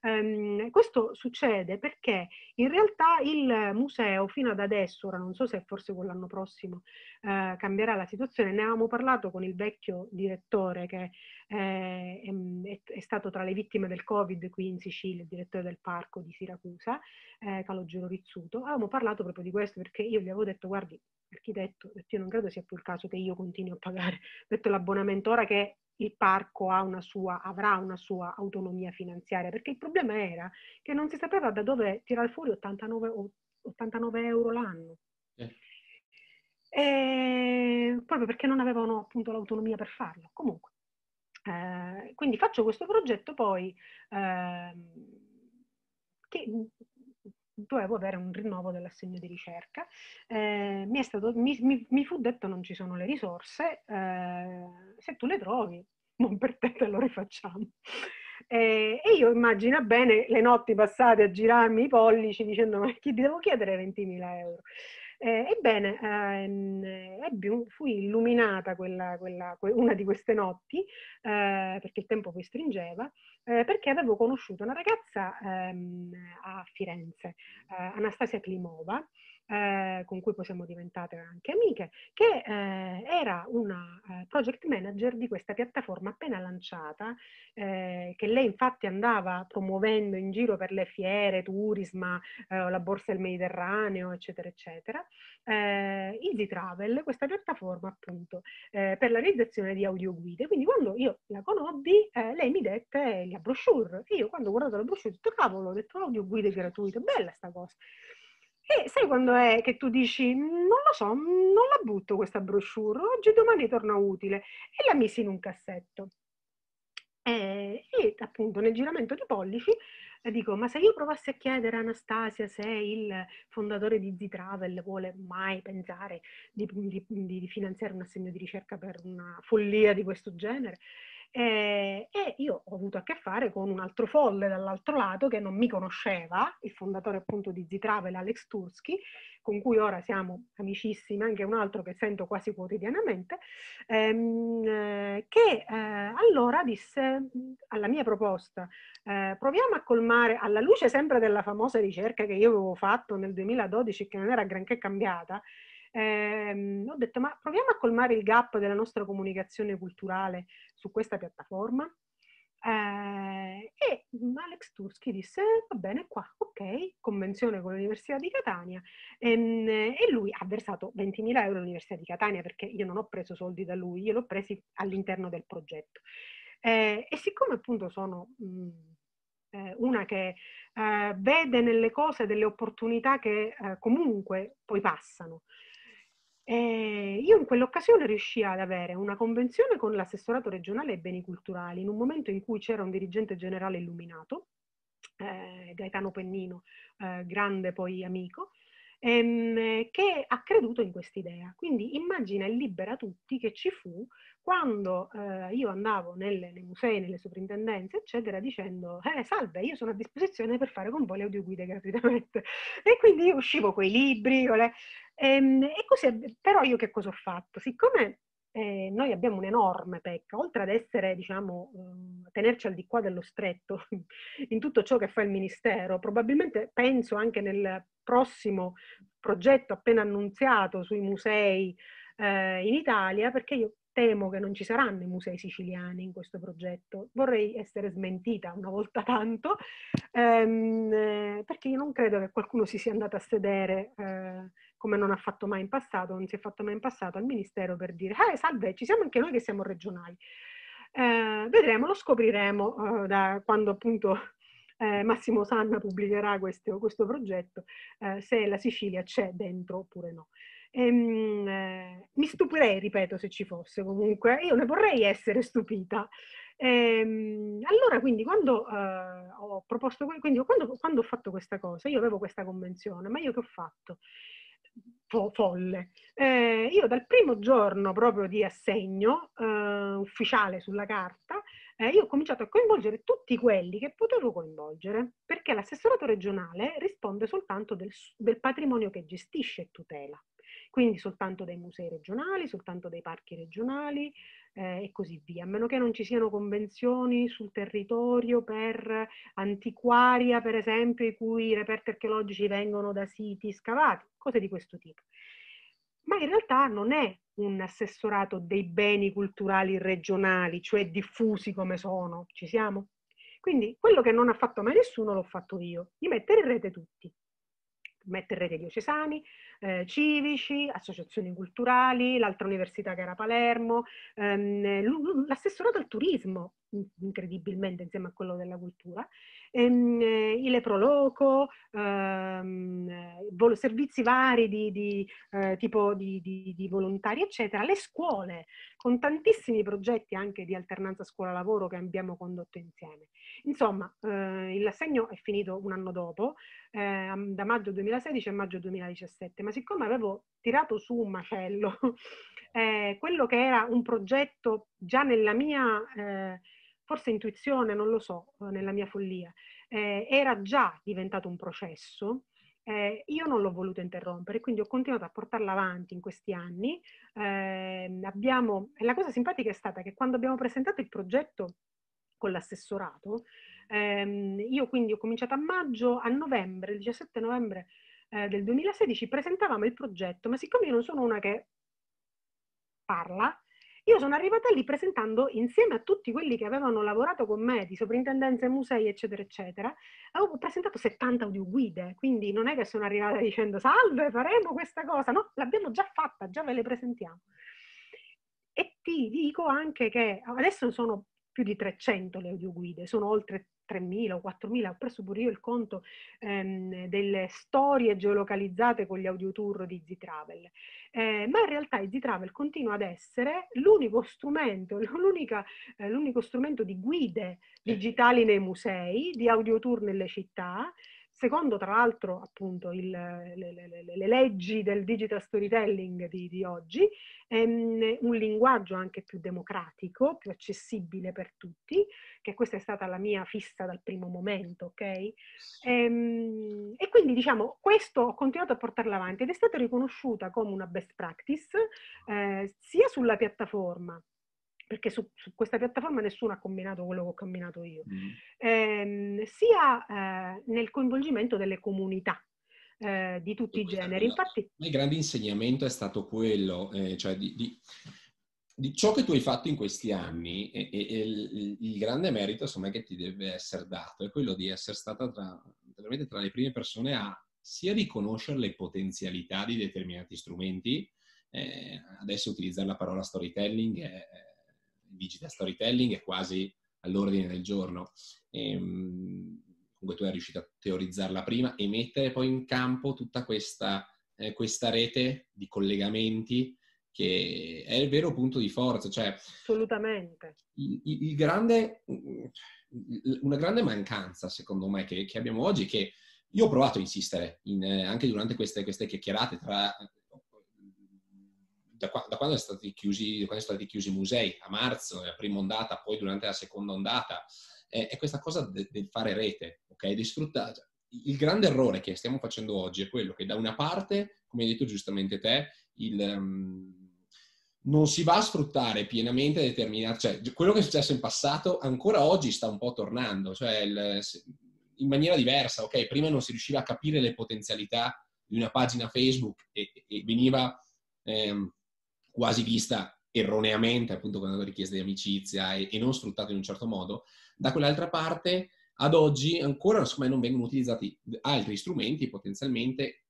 Um, questo succede perché in realtà il museo fino ad adesso, ora non so se forse con l'anno prossimo uh, cambierà la situazione, ne avevamo parlato con il vecchio direttore che eh, è, è, stato tra le vittime del Covid qui in Sicilia, il direttore del parco di Siracusa, eh, Calogero Rizzuto, avevamo parlato proprio di questo perché io gli avevo detto guardi architetto, io non credo sia più il caso che io continui a pagare detto l'abbonamento ora che il parco una sua, avrà una sua autonomia finanziaria, perché il problema era che non si sapeva da dove tirare fuori 89, 89 euro l'anno. Eh. E, proprio perché non avevano appunto l'autonomia per farlo. Comunque, eh, quindi faccio questo progetto poi eh, che dovevo avere un rinnovo dell'assegno di ricerca. Eh, mi, stato, mi, mi, mi, fu detto non ci sono le risorse, eh, se tu le trovi, non per te te lo rifacciamo. Eh, e io immagino bene le notti passate a girarmi i pollici dicendo ma chi devo chiedere 20.000 euro? Eh, ebbene, ehm, fui illuminata quella, quella, una di queste notti, eh, perché il tempo poi stringeva, eh, perché avevo conosciuto una ragazza ehm, a Firenze, eh, Anastasia Klimova, eh, con cui poi siamo diventate anche amiche, che eh, era una eh, project manager di questa piattaforma appena lanciata, eh, che lei infatti andava promuovendo in giro per le fiere, Turisma, eh, la Borsa del Mediterraneo, eccetera, eccetera. Eh, Easy Travel, questa piattaforma appunto per la realizzazione di audioguide. Quindi quando io la conobbi, lei mi dette la brochure. Io quando ho guardato la brochure ho detto, cavolo, ho detto audioguide gratuite, bella sta cosa. E sai quando è che tu dici, non lo so, non la butto questa brochure, oggi domani torna utile. E la misi in un cassetto. E, e appunto nel giramento di pollici dico, ma se io provassi a chiedere a Anastasia se il fondatore di Z-Travel vuole mai pensare di, di, di finanziare un assegno di ricerca per una follia di questo genere, eh, e io ho avuto a che fare con un altro folle dall'altro lato che non mi conosceva, il fondatore appunto di Z-Travel, Alex Tursky, con cui ora siamo amicissimi, anche un altro che sento quasi quotidianamente, ehm, che eh, allora disse alla mia proposta, eh, proviamo a colmare, alla luce sempre della famosa ricerca che io avevo fatto nel 2012 e che non era granché cambiata, ehm, ho detto ma proviamo a colmare il gap della nostra comunicazione culturale su questa piattaforma. Eh, e Alex Tursky disse va bene qua, ok, convenzione con l'Università di Catania e, ehm, e lui ha versato 20.000 euro all'Università di Catania perché io non ho preso soldi da lui, io l'ho presi all'interno del progetto. Eh, e siccome appunto sono mh, mm, eh, una che eh, vede nelle cose delle opportunità che eh, comunque poi passano, eh, io in quell'occasione riuscii ad avere una convenzione con l'assessorato regionale ai beni culturali in un momento in cui c'era un dirigente generale illuminato, eh, Gaetano Pennino, eh, grande poi amico, ehm, che ha creduto in quest'idea. Quindi immagina il libera tutti che ci fu quando eh, io andavo nelle, nei musei, nelle soprintendenze, eccetera, dicendo eh, salve, io sono a disposizione per fare con voi le audioguide gratuitamente. (laughs) E quindi io uscivo quei libri, le... ehm, e così, però io che cosa ho fatto? Siccome eh, noi abbiamo un'enorme pecca, oltre ad essere, diciamo, eh, tenerci al di qua dello stretto (laughs) in tutto ciò che fa il Ministero, probabilmente penso anche nel prossimo progetto appena annunziato sui musei eh, in Italia, perché io temo che non ci saranno i musei siciliani in questo progetto. Vorrei essere smentita una volta tanto, ehm, perché io non credo che qualcuno si sia andato a sedere, eh, come non ha fatto mai in passato, non si è fatto mai in passato al Ministero per dire, eh salve, ci siamo anche noi che siamo regionali. Eh, vedremo, lo scopriremo eh, da quando appunto eh, Massimo Sanna pubblicherà questo, questo progetto, eh, se la Sicilia c'è dentro oppure no. Ehm, eh, mi stupirei, ripeto, se ci fosse comunque, io ne vorrei essere stupita. Ehm, allora, quindi, quando eh, ho proposto, quindi quando, quando, ho fatto questa cosa, io avevo questa convenzione, ma io che ho fatto? Fo- folle. Eh, io dal primo giorno proprio di assegno eh, ufficiale sulla carta, eh, io ho cominciato a coinvolgere tutti quelli che potevo coinvolgere, perché l'assessorato regionale risponde soltanto del, del patrimonio che gestisce e tutela quindi soltanto dai musei regionali, soltanto dai parchi regionali eh, e così via, a meno che non ci siano convenzioni sul territorio per antiquaria, per esempio, i cui reperti archeologici vengono da siti scavati, cose di questo tipo. Ma in realtà non è un assessorato dei beni culturali regionali, cioè diffusi come sono, ci siamo? Quindi quello che non ha fatto mai nessuno l'ho fatto io, di mettere in rete tutti mette in rete diocesani, eh, civici, associazioni culturali, l'altra università che era Palermo, ehm, l'assessorato al turismo, incredibilmente insieme a quello della cultura, ehm, il Proloco, ehm, servizi vari di, di eh, tipo di, di, di, volontari, eccetera, le scuole, con tantissimi progetti anche di alternanza scuola-lavoro che abbiamo condotto insieme. Insomma, eh, l'assegno è finito un anno dopo, eh, da maggio 2016 a maggio 2017, ma siccome avevo tirato su un macello, (laughs) eh, quello che era un progetto già nella mia eh, forse intuizione, non lo so, eh, nella mia follia, eh, era già diventato un processo, eh, io non l'ho voluto interrompere, quindi ho continuato a portarla avanti in questi anni. Eh, abbiamo, la cosa simpatica è stata che quando abbiamo presentato il progetto con l'assessorato. Ehm, io quindi ho cominciato a maggio, a novembre, il 17 novembre eh, del 2016 presentavamo il progetto, ma siccome io non sono una che parla, io sono arrivata lì presentando insieme a tutti quelli che avevano lavorato con me di soprintendenze, musei, eccetera, eccetera, avevo presentato 70 audioguide, quindi non è che sono arrivata dicendo salve, faremo questa cosa, no, l'abbiamo già fatta, già ve le presentiamo. E ti dico anche che adesso sono più di 300 le audioguide, sono oltre 3.000 o 4.000, ho preso pure io il conto ehm, delle storie geolocalizzate con gli audiotour di Z-Travel. Eh, ma in realtà Z-Travel continua ad essere l'unico strumento, (laughs) eh, l'unico strumento di guide digitali nei musei, di audiotour nelle città, secondo tra l'altro appunto il, le, le, le, leggi del digital storytelling di, di oggi, ehm, un linguaggio anche più democratico, più accessibile per tutti, che questa è stata la mia fissa dal primo momento, ok? Ehm, e quindi diciamo, questo ho continuato a portarlo avanti ed è stata riconosciuta come una best practice eh, sia sulla piattaforma perché su, su, questa piattaforma nessuno ha combinato quello che ho combinato io, mm. ehm, sia eh, nel coinvolgimento delle comunità eh, di tutti i generi. Infatti, il grande insegnamento è stato quello, eh, cioè di, di, di, ciò che tu hai fatto in questi anni e, e, e il, il, grande merito insomma che ti deve essere dato è quello di essere stata tra, veramente tra le prime persone a sia riconoscere le potenzialità di determinati strumenti, eh, adesso utilizzare la parola storytelling è digital storytelling è quasi all'ordine del giorno. E, ehm, comunque tu hai riuscito a teorizzarla prima e mettere poi in campo tutta questa, eh, questa rete di collegamenti che è il vero punto di forza. Cioè, Assolutamente. Il, il grande, una grande mancanza, secondo me, che, che, abbiamo oggi è che io ho provato a insistere in, anche durante queste, queste chiacchierate tra da, da, quando, chiusi, quando, sono stati chiusi i musei, a marzo, la prima ondata, poi durante la seconda ondata, è, è questa cosa del de fare rete, ok? Di sfruttare. Il grande errore che stiamo facendo oggi è quello che da una parte, come hai detto giustamente te, il, um, non si va a sfruttare pienamente determinati, cioè quello che è successo in passato ancora oggi sta un po' tornando, cioè il, in maniera diversa, ok? Prima non si riusciva a capire le potenzialità di una pagina Facebook e, e veniva ehm, quasi vista erroneamente appunto con una richiesta di amicizia e, e non sfruttata in un certo modo, da quell'altra parte ad oggi ancora me, non vengono utilizzati altri strumenti potenzialmente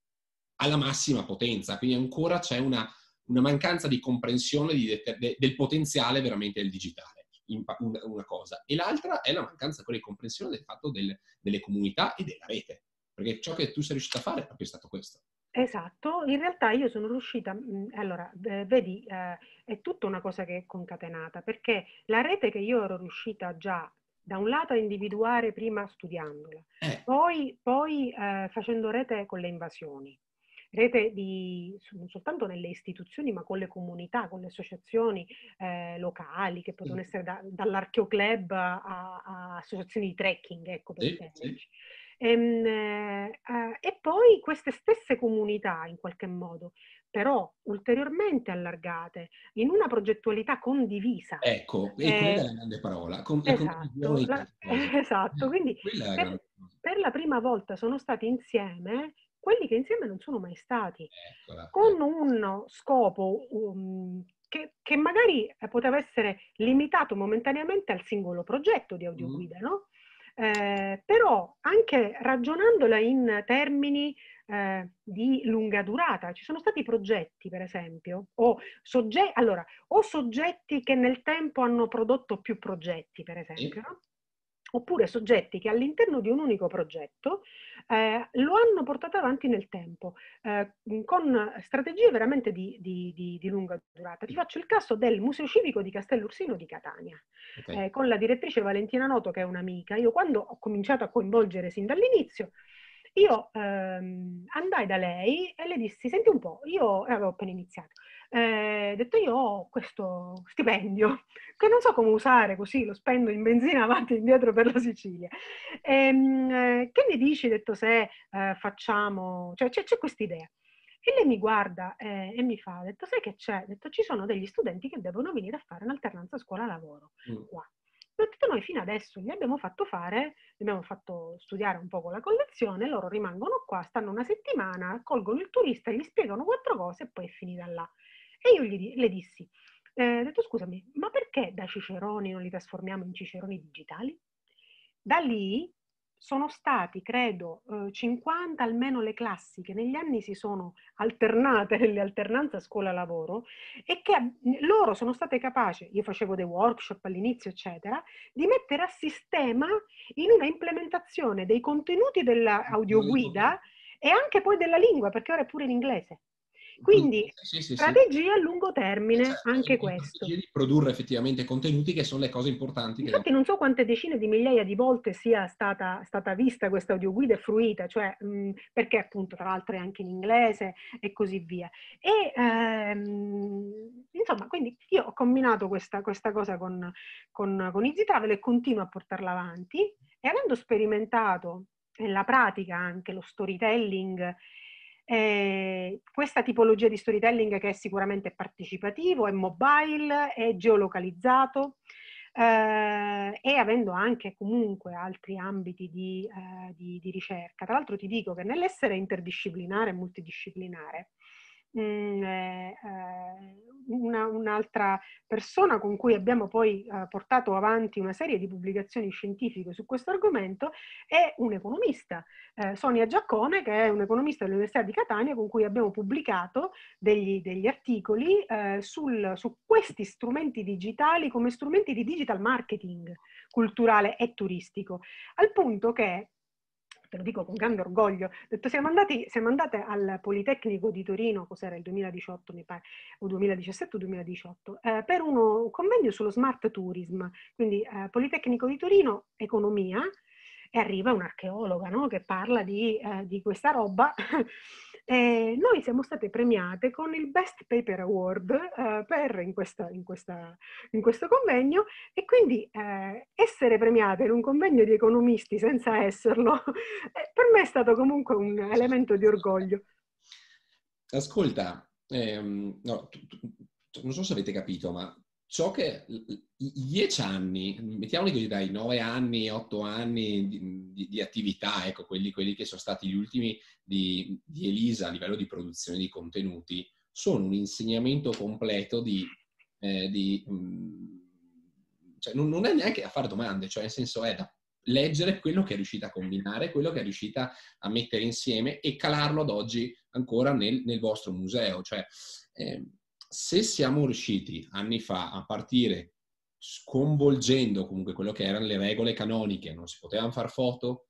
alla massima potenza, quindi ancora c'è una, una mancanza di comprensione di de, del potenziale veramente del digitale, una, una, cosa. E l'altra è la mancanza di comprensione del fatto del, delle comunità e della rete, perché ciò che tu sei riuscito a fare è proprio stato questo. Esatto, in realtà io sono riuscita, mhmm, allora, vedi, eh, è tutta una cosa che è concatenata, perché la rete che io ero riuscita già da un lato a individuare prima studiandola, eh. poi, poi eh, facendo rete con le invasioni, rete di, non soltanto nelle istituzioni, ma con le comunità, con le associazioni eh, locali, che possono essere da, dall'archeoclub a, a, associazioni di trekking, ecco, per sì, sì. Ehm, eh, e poi queste stesse comunità, in qualche modo, però ulteriormente allargate in una progettualità condivisa. Ecco, e eh, quella è la grande parola. Con, esatto, la, (laughs) esatto, quindi per, per, la prima volta sono stati insieme quelli che insieme non sono mai stati, Eccola. con uno scopo um, che, che, magari poteva essere limitato momentaneamente al singolo progetto di audioguida, mm. no? Eh, però anche ragionandola in termini eh, di lunga durata, ci sono stati progetti, per esempio, o, sogge- allora, o soggetti che nel tempo hanno prodotto più progetti, per esempio? Oppure soggetti che all'interno di un unico progetto eh, lo hanno portato avanti nel tempo, eh, con strategie veramente di, di, di, di, lunga durata. Ti faccio il caso del Museo Civico di Castellursino di Catania, okay. eh, con la direttrice Valentina Noto, che è un'amica. Io quando ho cominciato a coinvolgere sin dall'inizio, io ehm, andai da lei e le dissi, senti un po', io avevo appena iniziato, eh, detto io ho questo stipendio (laughs) che non so come usare così, lo spendo in benzina (laughs) avanti e indietro per la Sicilia. Ehm, eh, che ne dici, detto se eh, facciamo, cioè c'è, c'è questa idea. E lei mi guarda eh, e mi fa, detto sai che c'è? Detto ci sono degli studenti che devono venire a fare un'alternanza scuola-lavoro mm. qua. detto noi fino adesso gli abbiamo fatto fare, gli abbiamo fatto studiare un po' con la collezione, loro rimangono qua, stanno una settimana, accolgono il turista, gli spiegano quattro cose e poi è finita là. E io gli, le dissi, eh, ho detto scusami, ma perché da ciceroni non li trasformiamo in ciceroni digitali? Da lì sono stati, credo, 50 eh, almeno le classi che negli anni si sono alternate (laughs) nelle alternanze scuola-lavoro e che loro sono state capaci, io facevo dei workshop all'inizio, eccetera, di mettere a sistema in una implementazione dei contenuti dell'audioguida e anche poi della lingua, perché ora è pure in inglese. Quindi sì, sì, strategie a lungo termine, certo, anche questo. Di produrre effettivamente contenuti che sono le cose importanti. Infatti che... non so quante decine di migliaia di volte sia stata, stata vista questa audioguida e fruita, cioè mh, perché appunto tra l'altro è anche in inglese e così via. E ehm, insomma, quindi io ho combinato questa, questa cosa con, con, con Easy Travel e continuo a portarla avanti e avendo sperimentato nella pratica anche lo storytelling eh, questa tipologia di storytelling che è sicuramente partecipativo, è mobile, è geolocalizzato eh, e avendo anche comunque altri ambiti di, eh, di, di ricerca. Tra l'altro ti dico che nell'essere interdisciplinare e multidisciplinare, Mm, eh, una, un'altra persona con cui abbiamo poi eh, portato avanti una serie di pubblicazioni scientifiche su questo argomento è un economista, eh, Sonia Giaccone, che è un economista dell'Università di Catania con cui abbiamo pubblicato degli, degli articoli eh, sul, su questi strumenti digitali come strumenti di digital marketing culturale e turistico, al punto che lo dico con grande orgoglio, ho detto siamo, andati, siamo andate al Politecnico di Torino, cos'era il 2018 mi pare, o 2017 o 2018, eh, per uno, un convegno sullo smart tourism, quindi eh, Politecnico di Torino, economia, e arriva un'archeologa no? che parla di, eh, di questa roba (laughs) E noi siamo state premiate con il Best Paper Award eh, per, in, questa, in, questa, in, questo convegno e quindi eh, essere premiate in un convegno di economisti senza esserlo, eh, per me è stato comunque un elemento di orgoglio. Ascolta, ehm, no, tu, tu, non so se avete capito, ma ciò che i dieci anni, mettiamoli così dai nove anni, otto anni di, di, di attività, ecco, quelli, quelli, che sono stati gli ultimi di, di, Elisa a livello di produzione di contenuti, sono un insegnamento completo di... Eh, mh, mm, cioè non, non, è neanche a fare domande, cioè nel senso è da leggere quello che è riuscita a combinare, quello che è riuscita a mettere insieme e calarlo ad oggi ancora nel, nel vostro museo. Cioè, eh, se siamo riusciti anni fa a partire sconvolgendo comunque quello che erano le regole canoniche, non si potevano fare foto,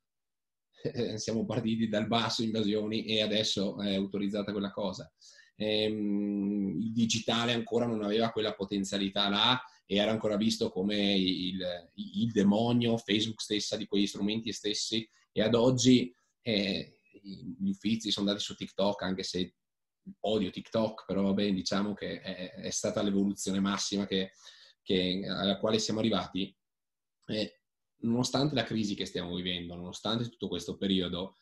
(laughs) siamo partiti dal basso invasioni e adesso è autorizzata quella cosa. Ehm, il digitale ancora non aveva quella potenzialità là e era ancora visto come il, il demonio, Facebook stessa di quegli strumenti stessi e ad oggi eh, gli uffizi sono andati su TikTok anche se odio TikTok, però va bene, diciamo che è, è stata l'evoluzione massima che, che, alla quale siamo arrivati. E nonostante la crisi che stiamo vivendo, nonostante tutto questo periodo,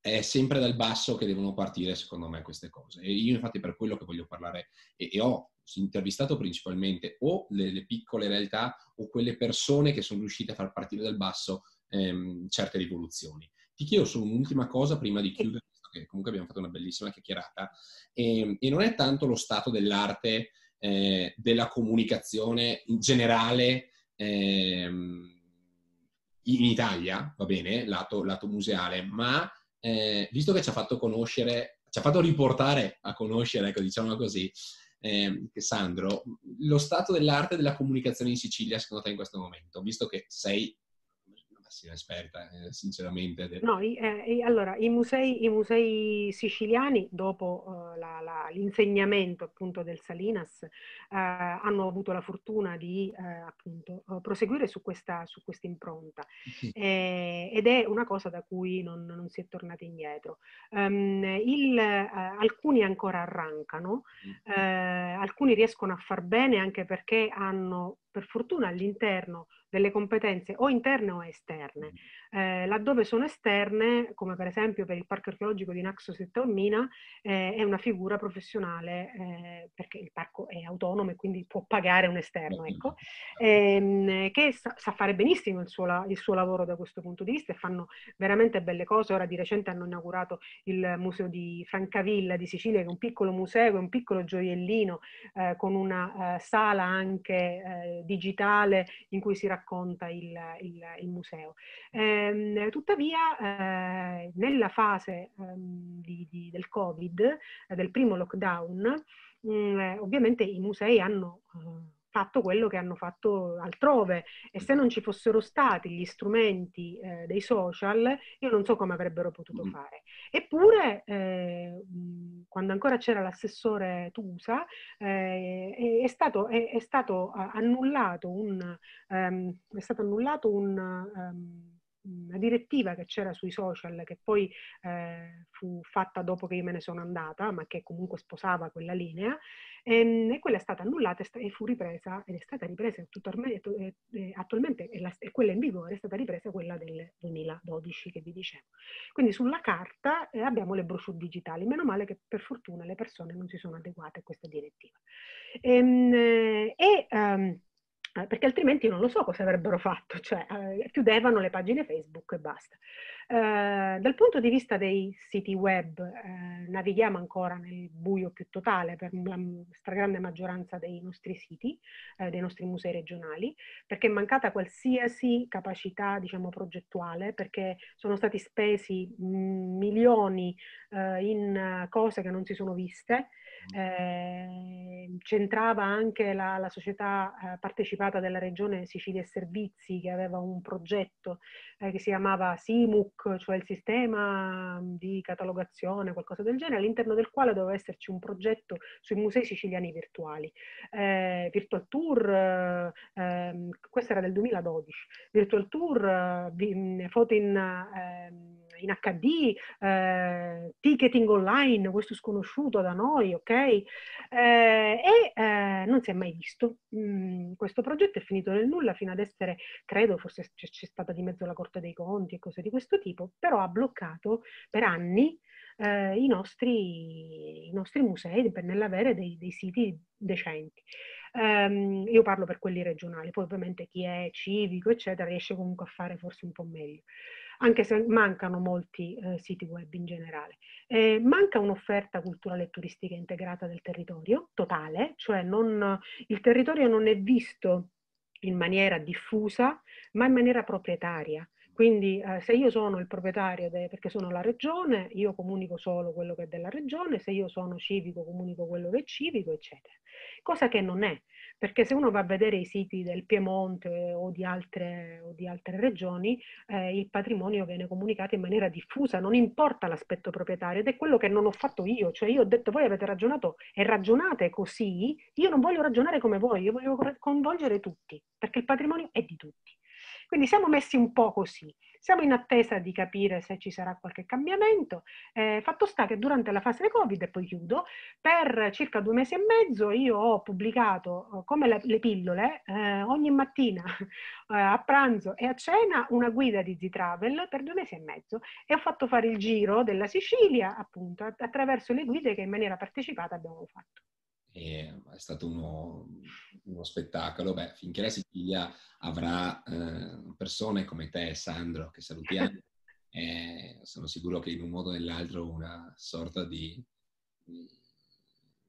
è sempre dal basso che devono partire, secondo me, queste cose. E io, infatti, per quello che voglio parlare, e, e ho intervistato principalmente o le, le, piccole realtà o quelle persone che sono riuscite a far partire dal basso ehm, certe rivoluzioni. Ti chiedo solo un'ultima cosa prima di chiudere che comunque abbiamo fatto una bellissima chiacchierata, e, e non è tanto lo stato dell'arte, eh, della comunicazione in generale eh, in Italia, va bene, lato, lato museale, ma eh, visto che ci ha fatto conoscere, ci ha fatto riportare a conoscere, ecco, diciamo così, eh, Sandro, lo stato dell'arte della comunicazione in Sicilia secondo te in questo momento, visto che sei massima esperta, eh, sinceramente. No, eh, allora, i musei, i musei, siciliani, dopo uh, la, la, l'insegnamento appunto del Salinas, uh, hanno avuto la fortuna di uh, appunto proseguire su questa, su questa impronta sì. (laughs) eh, ed è una cosa da cui non, non si è tornati indietro. Um, il, alcuni ancora arrancano, mm. alcuni riescono a far bene anche perché hanno per fortuna all'interno delle competenze o interne o esterne. Eh, laddove sono esterne, come per esempio per il Parco archeologico di Naxos e Taormina, eh, è una figura professionale eh, perché il parco è autonomo e quindi può pagare un esterno, ecco, ehm, che sa, sa, fare benissimo il suo, il suo, lavoro da questo punto di vista e fanno veramente belle cose. Ora di recente hanno inaugurato il museo di Francavilla di Sicilia, che è un piccolo museo, un piccolo gioiellino eh, con una eh, sala anche eh, digitale in cui si racconta il, il, il museo. Eh, tuttavia, eh, nella fase ehm, di, di, del Covid, eh, del primo lockdown, mh, mm, ovviamente i musei hanno fatto quello che hanno fatto altrove e se non ci fossero stati gli strumenti eh, dei social io non so come avrebbero potuto mm. fare. Eppure eh, quando ancora c'era l'assessore Tusa eh, è, stato, è, è, stato, annullato un, um, è stato annullato un um, una direttiva che c'era sui social che poi eh, fu fatta dopo che io me ne sono andata, ma che comunque sposava quella linea, e, ehm, e quella è stata annullata e fu ripresa, ed è stata ripresa attualmente, attualmente è, la, è quella in vigore, è stata ripresa quella del 2012 che vi dicevo. Quindi sulla carta eh, abbiamo le brochure digitali, meno male che per fortuna le persone non si sono adeguate a questa direttiva. Ehm, e, e um, perché altrimenti non lo so cosa avrebbero fatto, cioè eh, chiudevano le pagine Facebook e basta. Eh, dal punto di vista dei siti web eh, navighiamo ancora nel buio più totale per la stragrande maggioranza dei nostri siti, eh, dei nostri musei regionali, perché è mancata qualsiasi capacità diciamo progettuale, perché sono stati spesi milioni eh, in cose che non si sono viste. Eh, c'entrava anche la, la società partecipata della regione Sicilia e Servizi che aveva un progetto che si chiamava SIMUC, cioè il sistema di catalogazione, qualcosa del genere, all'interno del quale doveva esserci un progetto sui musei siciliani virtuali. Eh, Virtual Tour, ehm, questo era del 2012, Virtual Tour, foto in ehm, in HD, eh, ticketing online, questo sconosciuto da noi, ok? Eh, e eh, non si è mai visto. Mm, questo progetto è finito nel nulla fino ad essere, credo, forse c'è, c'è stata di mezzo la Corte dei Conti e cose di questo tipo, però ha bloccato per anni eh, i, nostri, i, nostri, musei per nell'avere dei, dei siti decenti. Um, io parlo per quelli regionali, poi ovviamente chi è civico, eccetera, riesce comunque a fare forse un po' meglio anche se mancano molti eh, siti web in generale. Eh, manca un'offerta culturale e turistica integrata del territorio, totale, cioè non, il territorio non è visto in maniera diffusa, ma in maniera proprietaria. Quindi eh, se io sono il proprietario, de, perché sono la regione, io comunico solo quello che è della regione, se io sono civico comunico quello che è civico, eccetera. Cosa che non è, perché se uno va a vedere i siti del Piemonte o di altre, o di altre regioni, eh, il patrimonio viene comunicato in maniera diffusa, non importa l'aspetto proprietario ed è quello che non ho fatto io, cioè io ho detto voi avete ragionato e ragionate così, io non voglio ragionare come voi, io voglio coinvolgere tutti, perché il patrimonio è di tutti. Quindi siamo messi un po' così. Siamo in attesa di capire se ci sarà qualche cambiamento. Eh, fatto sta che durante la fase Covid, e poi chiudo, per circa due mesi e mezzo io ho pubblicato, eh, come le, le pillole, eh, ogni mattina (laughs) eh, a pranzo e a cena una guida di Z-Travel per due mesi e mezzo e ho fatto fare il giro della Sicilia appunto attraverso le guide che in maniera partecipata abbiamo fatto. E è stato uno, uno spettacolo. Beh, finché la Sicilia avrà eh, persone come te, Sandro, che salutiamo, (laughs) eh, sono sicuro che in un modo o nell'altro una sorta di, di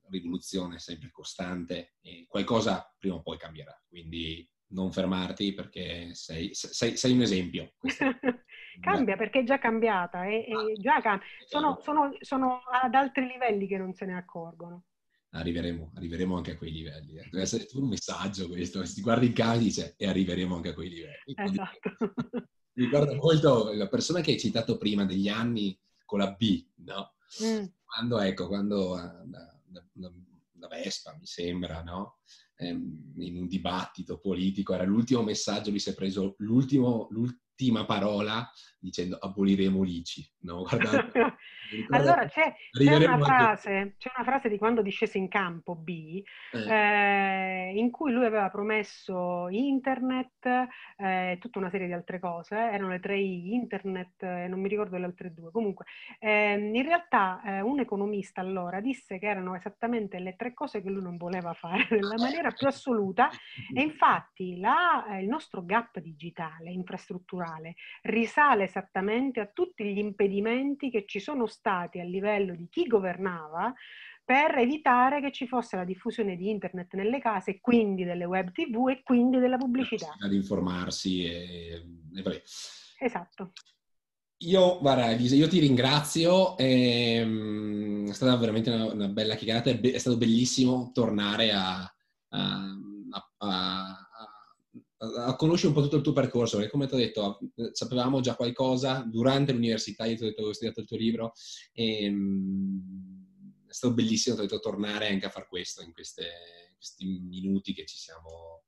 rivoluzione sempre costante e qualcosa prima o poi cambierà. Quindi non fermarti perché sei, sei, sei un esempio. (laughs) Cambia perché è già cambiata, è, è ah, già cam- sono, sono, sono ad altri livelli che non se ne accorgono arriveremo, arriveremo anche a quei livelli. Eh. Deve essere un messaggio questo, se ti guardi in casa dice e arriveremo anche a quei livelli. Esatto. (laughs) Mi ricordo molto la persona che hai citato prima degli anni con la B, no? Mm. Quando, ecco, quando la, Vespa, mi sembra, no? Ehm, in un dibattito politico, era l'ultimo messaggio, lui si è preso l'ultima parola dicendo aboliremo l'ICI, no? (laughs) Guardate, Allora c'è, c'è, una frase, c'è, una frase, di quando discese in campo B, eh. Eh, in cui lui aveva promesso internet e eh, tutta una serie di altre cose, erano le tre I, internet, eh, non mi ricordo le altre due. Comunque, ehm, in realtà eh, un economista allora disse che erano esattamente le tre cose che lui non voleva fare (laughs) nella maniera più assoluta e infatti la, il nostro gap digitale, infrastrutturale, risale esattamente a tutti gli impedimenti che ci sono stati a livello di chi governava per evitare che ci fosse la diffusione di internet nelle case, quindi delle web tv e quindi della pubblicità. Ad informarsi e... e esatto. Io, guarda Elisa, io ti ringrazio, è, ehm, è stata veramente una, una bella chiacchierata, è, be- è, stato bellissimo tornare a, a, a, a, conoscere un po' tutto il tuo percorso, perché come ti ho detto, sapevamo già qualcosa durante l'università, io ti ho detto che ho studiato il tuo libro, e, ehm, è stato bellissimo, ti ho detto, tornare anche a fare questo in, queste, in questi minuti che ci siamo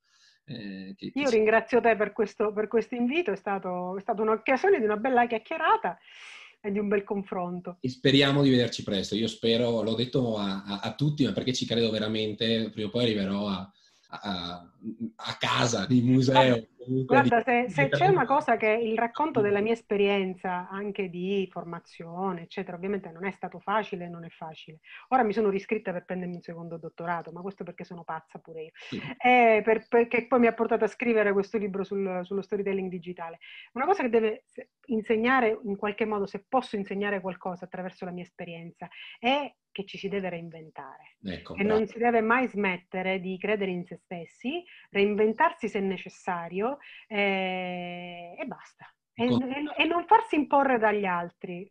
eh, che, Io ringrazio te per questo, per questo invito, è, stato, è stata un'occasione di una bella chiacchierata e di un bel confronto. E speriamo di vederci presto. Io spero, l'ho detto a, a, a tutti, ma perché ci credo veramente, prima o poi arriverò a, a, a casa, di museo. Guarda, se, se, c'è una cosa che il racconto della mia esperienza, anche di formazione, eccetera, ovviamente non è stato facile, non è facile. Ora mi sono riscritta per prendermi un secondo dottorato, ma questo perché sono pazza pure io. Sì. E per, perché poi mi ha portato a scrivere questo libro sul, sullo storytelling digitale. Una cosa che deve insegnare in qualche modo, se posso insegnare qualcosa attraverso la mia esperienza, è che ci si deve reinventare, ecco, che bravo. non si deve mai smettere di credere in se stessi, reinventarsi se necessario eh, e basta. E, Con... e, non farsi imporre dagli altri.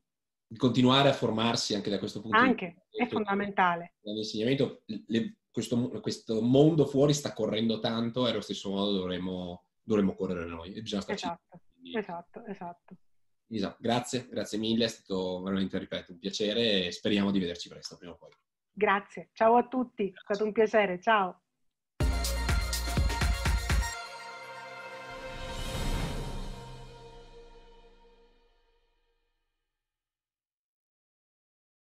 Continuare a formarsi anche da questo punto anche, di vista. Anche, è fondamentale. L'insegnamento, le, questo, questo, mondo fuori sta correndo tanto e allo stesso modo dovremmo, dovremmo correre noi. E bisogna starci. Esatto, esatto, esatto. Lisa, grazie, grazie mille, è stato veramente, ripeto, un piacere e speriamo di vederci presto prima o poi. Grazie, ciao a tutti, è stato un piacere, ciao.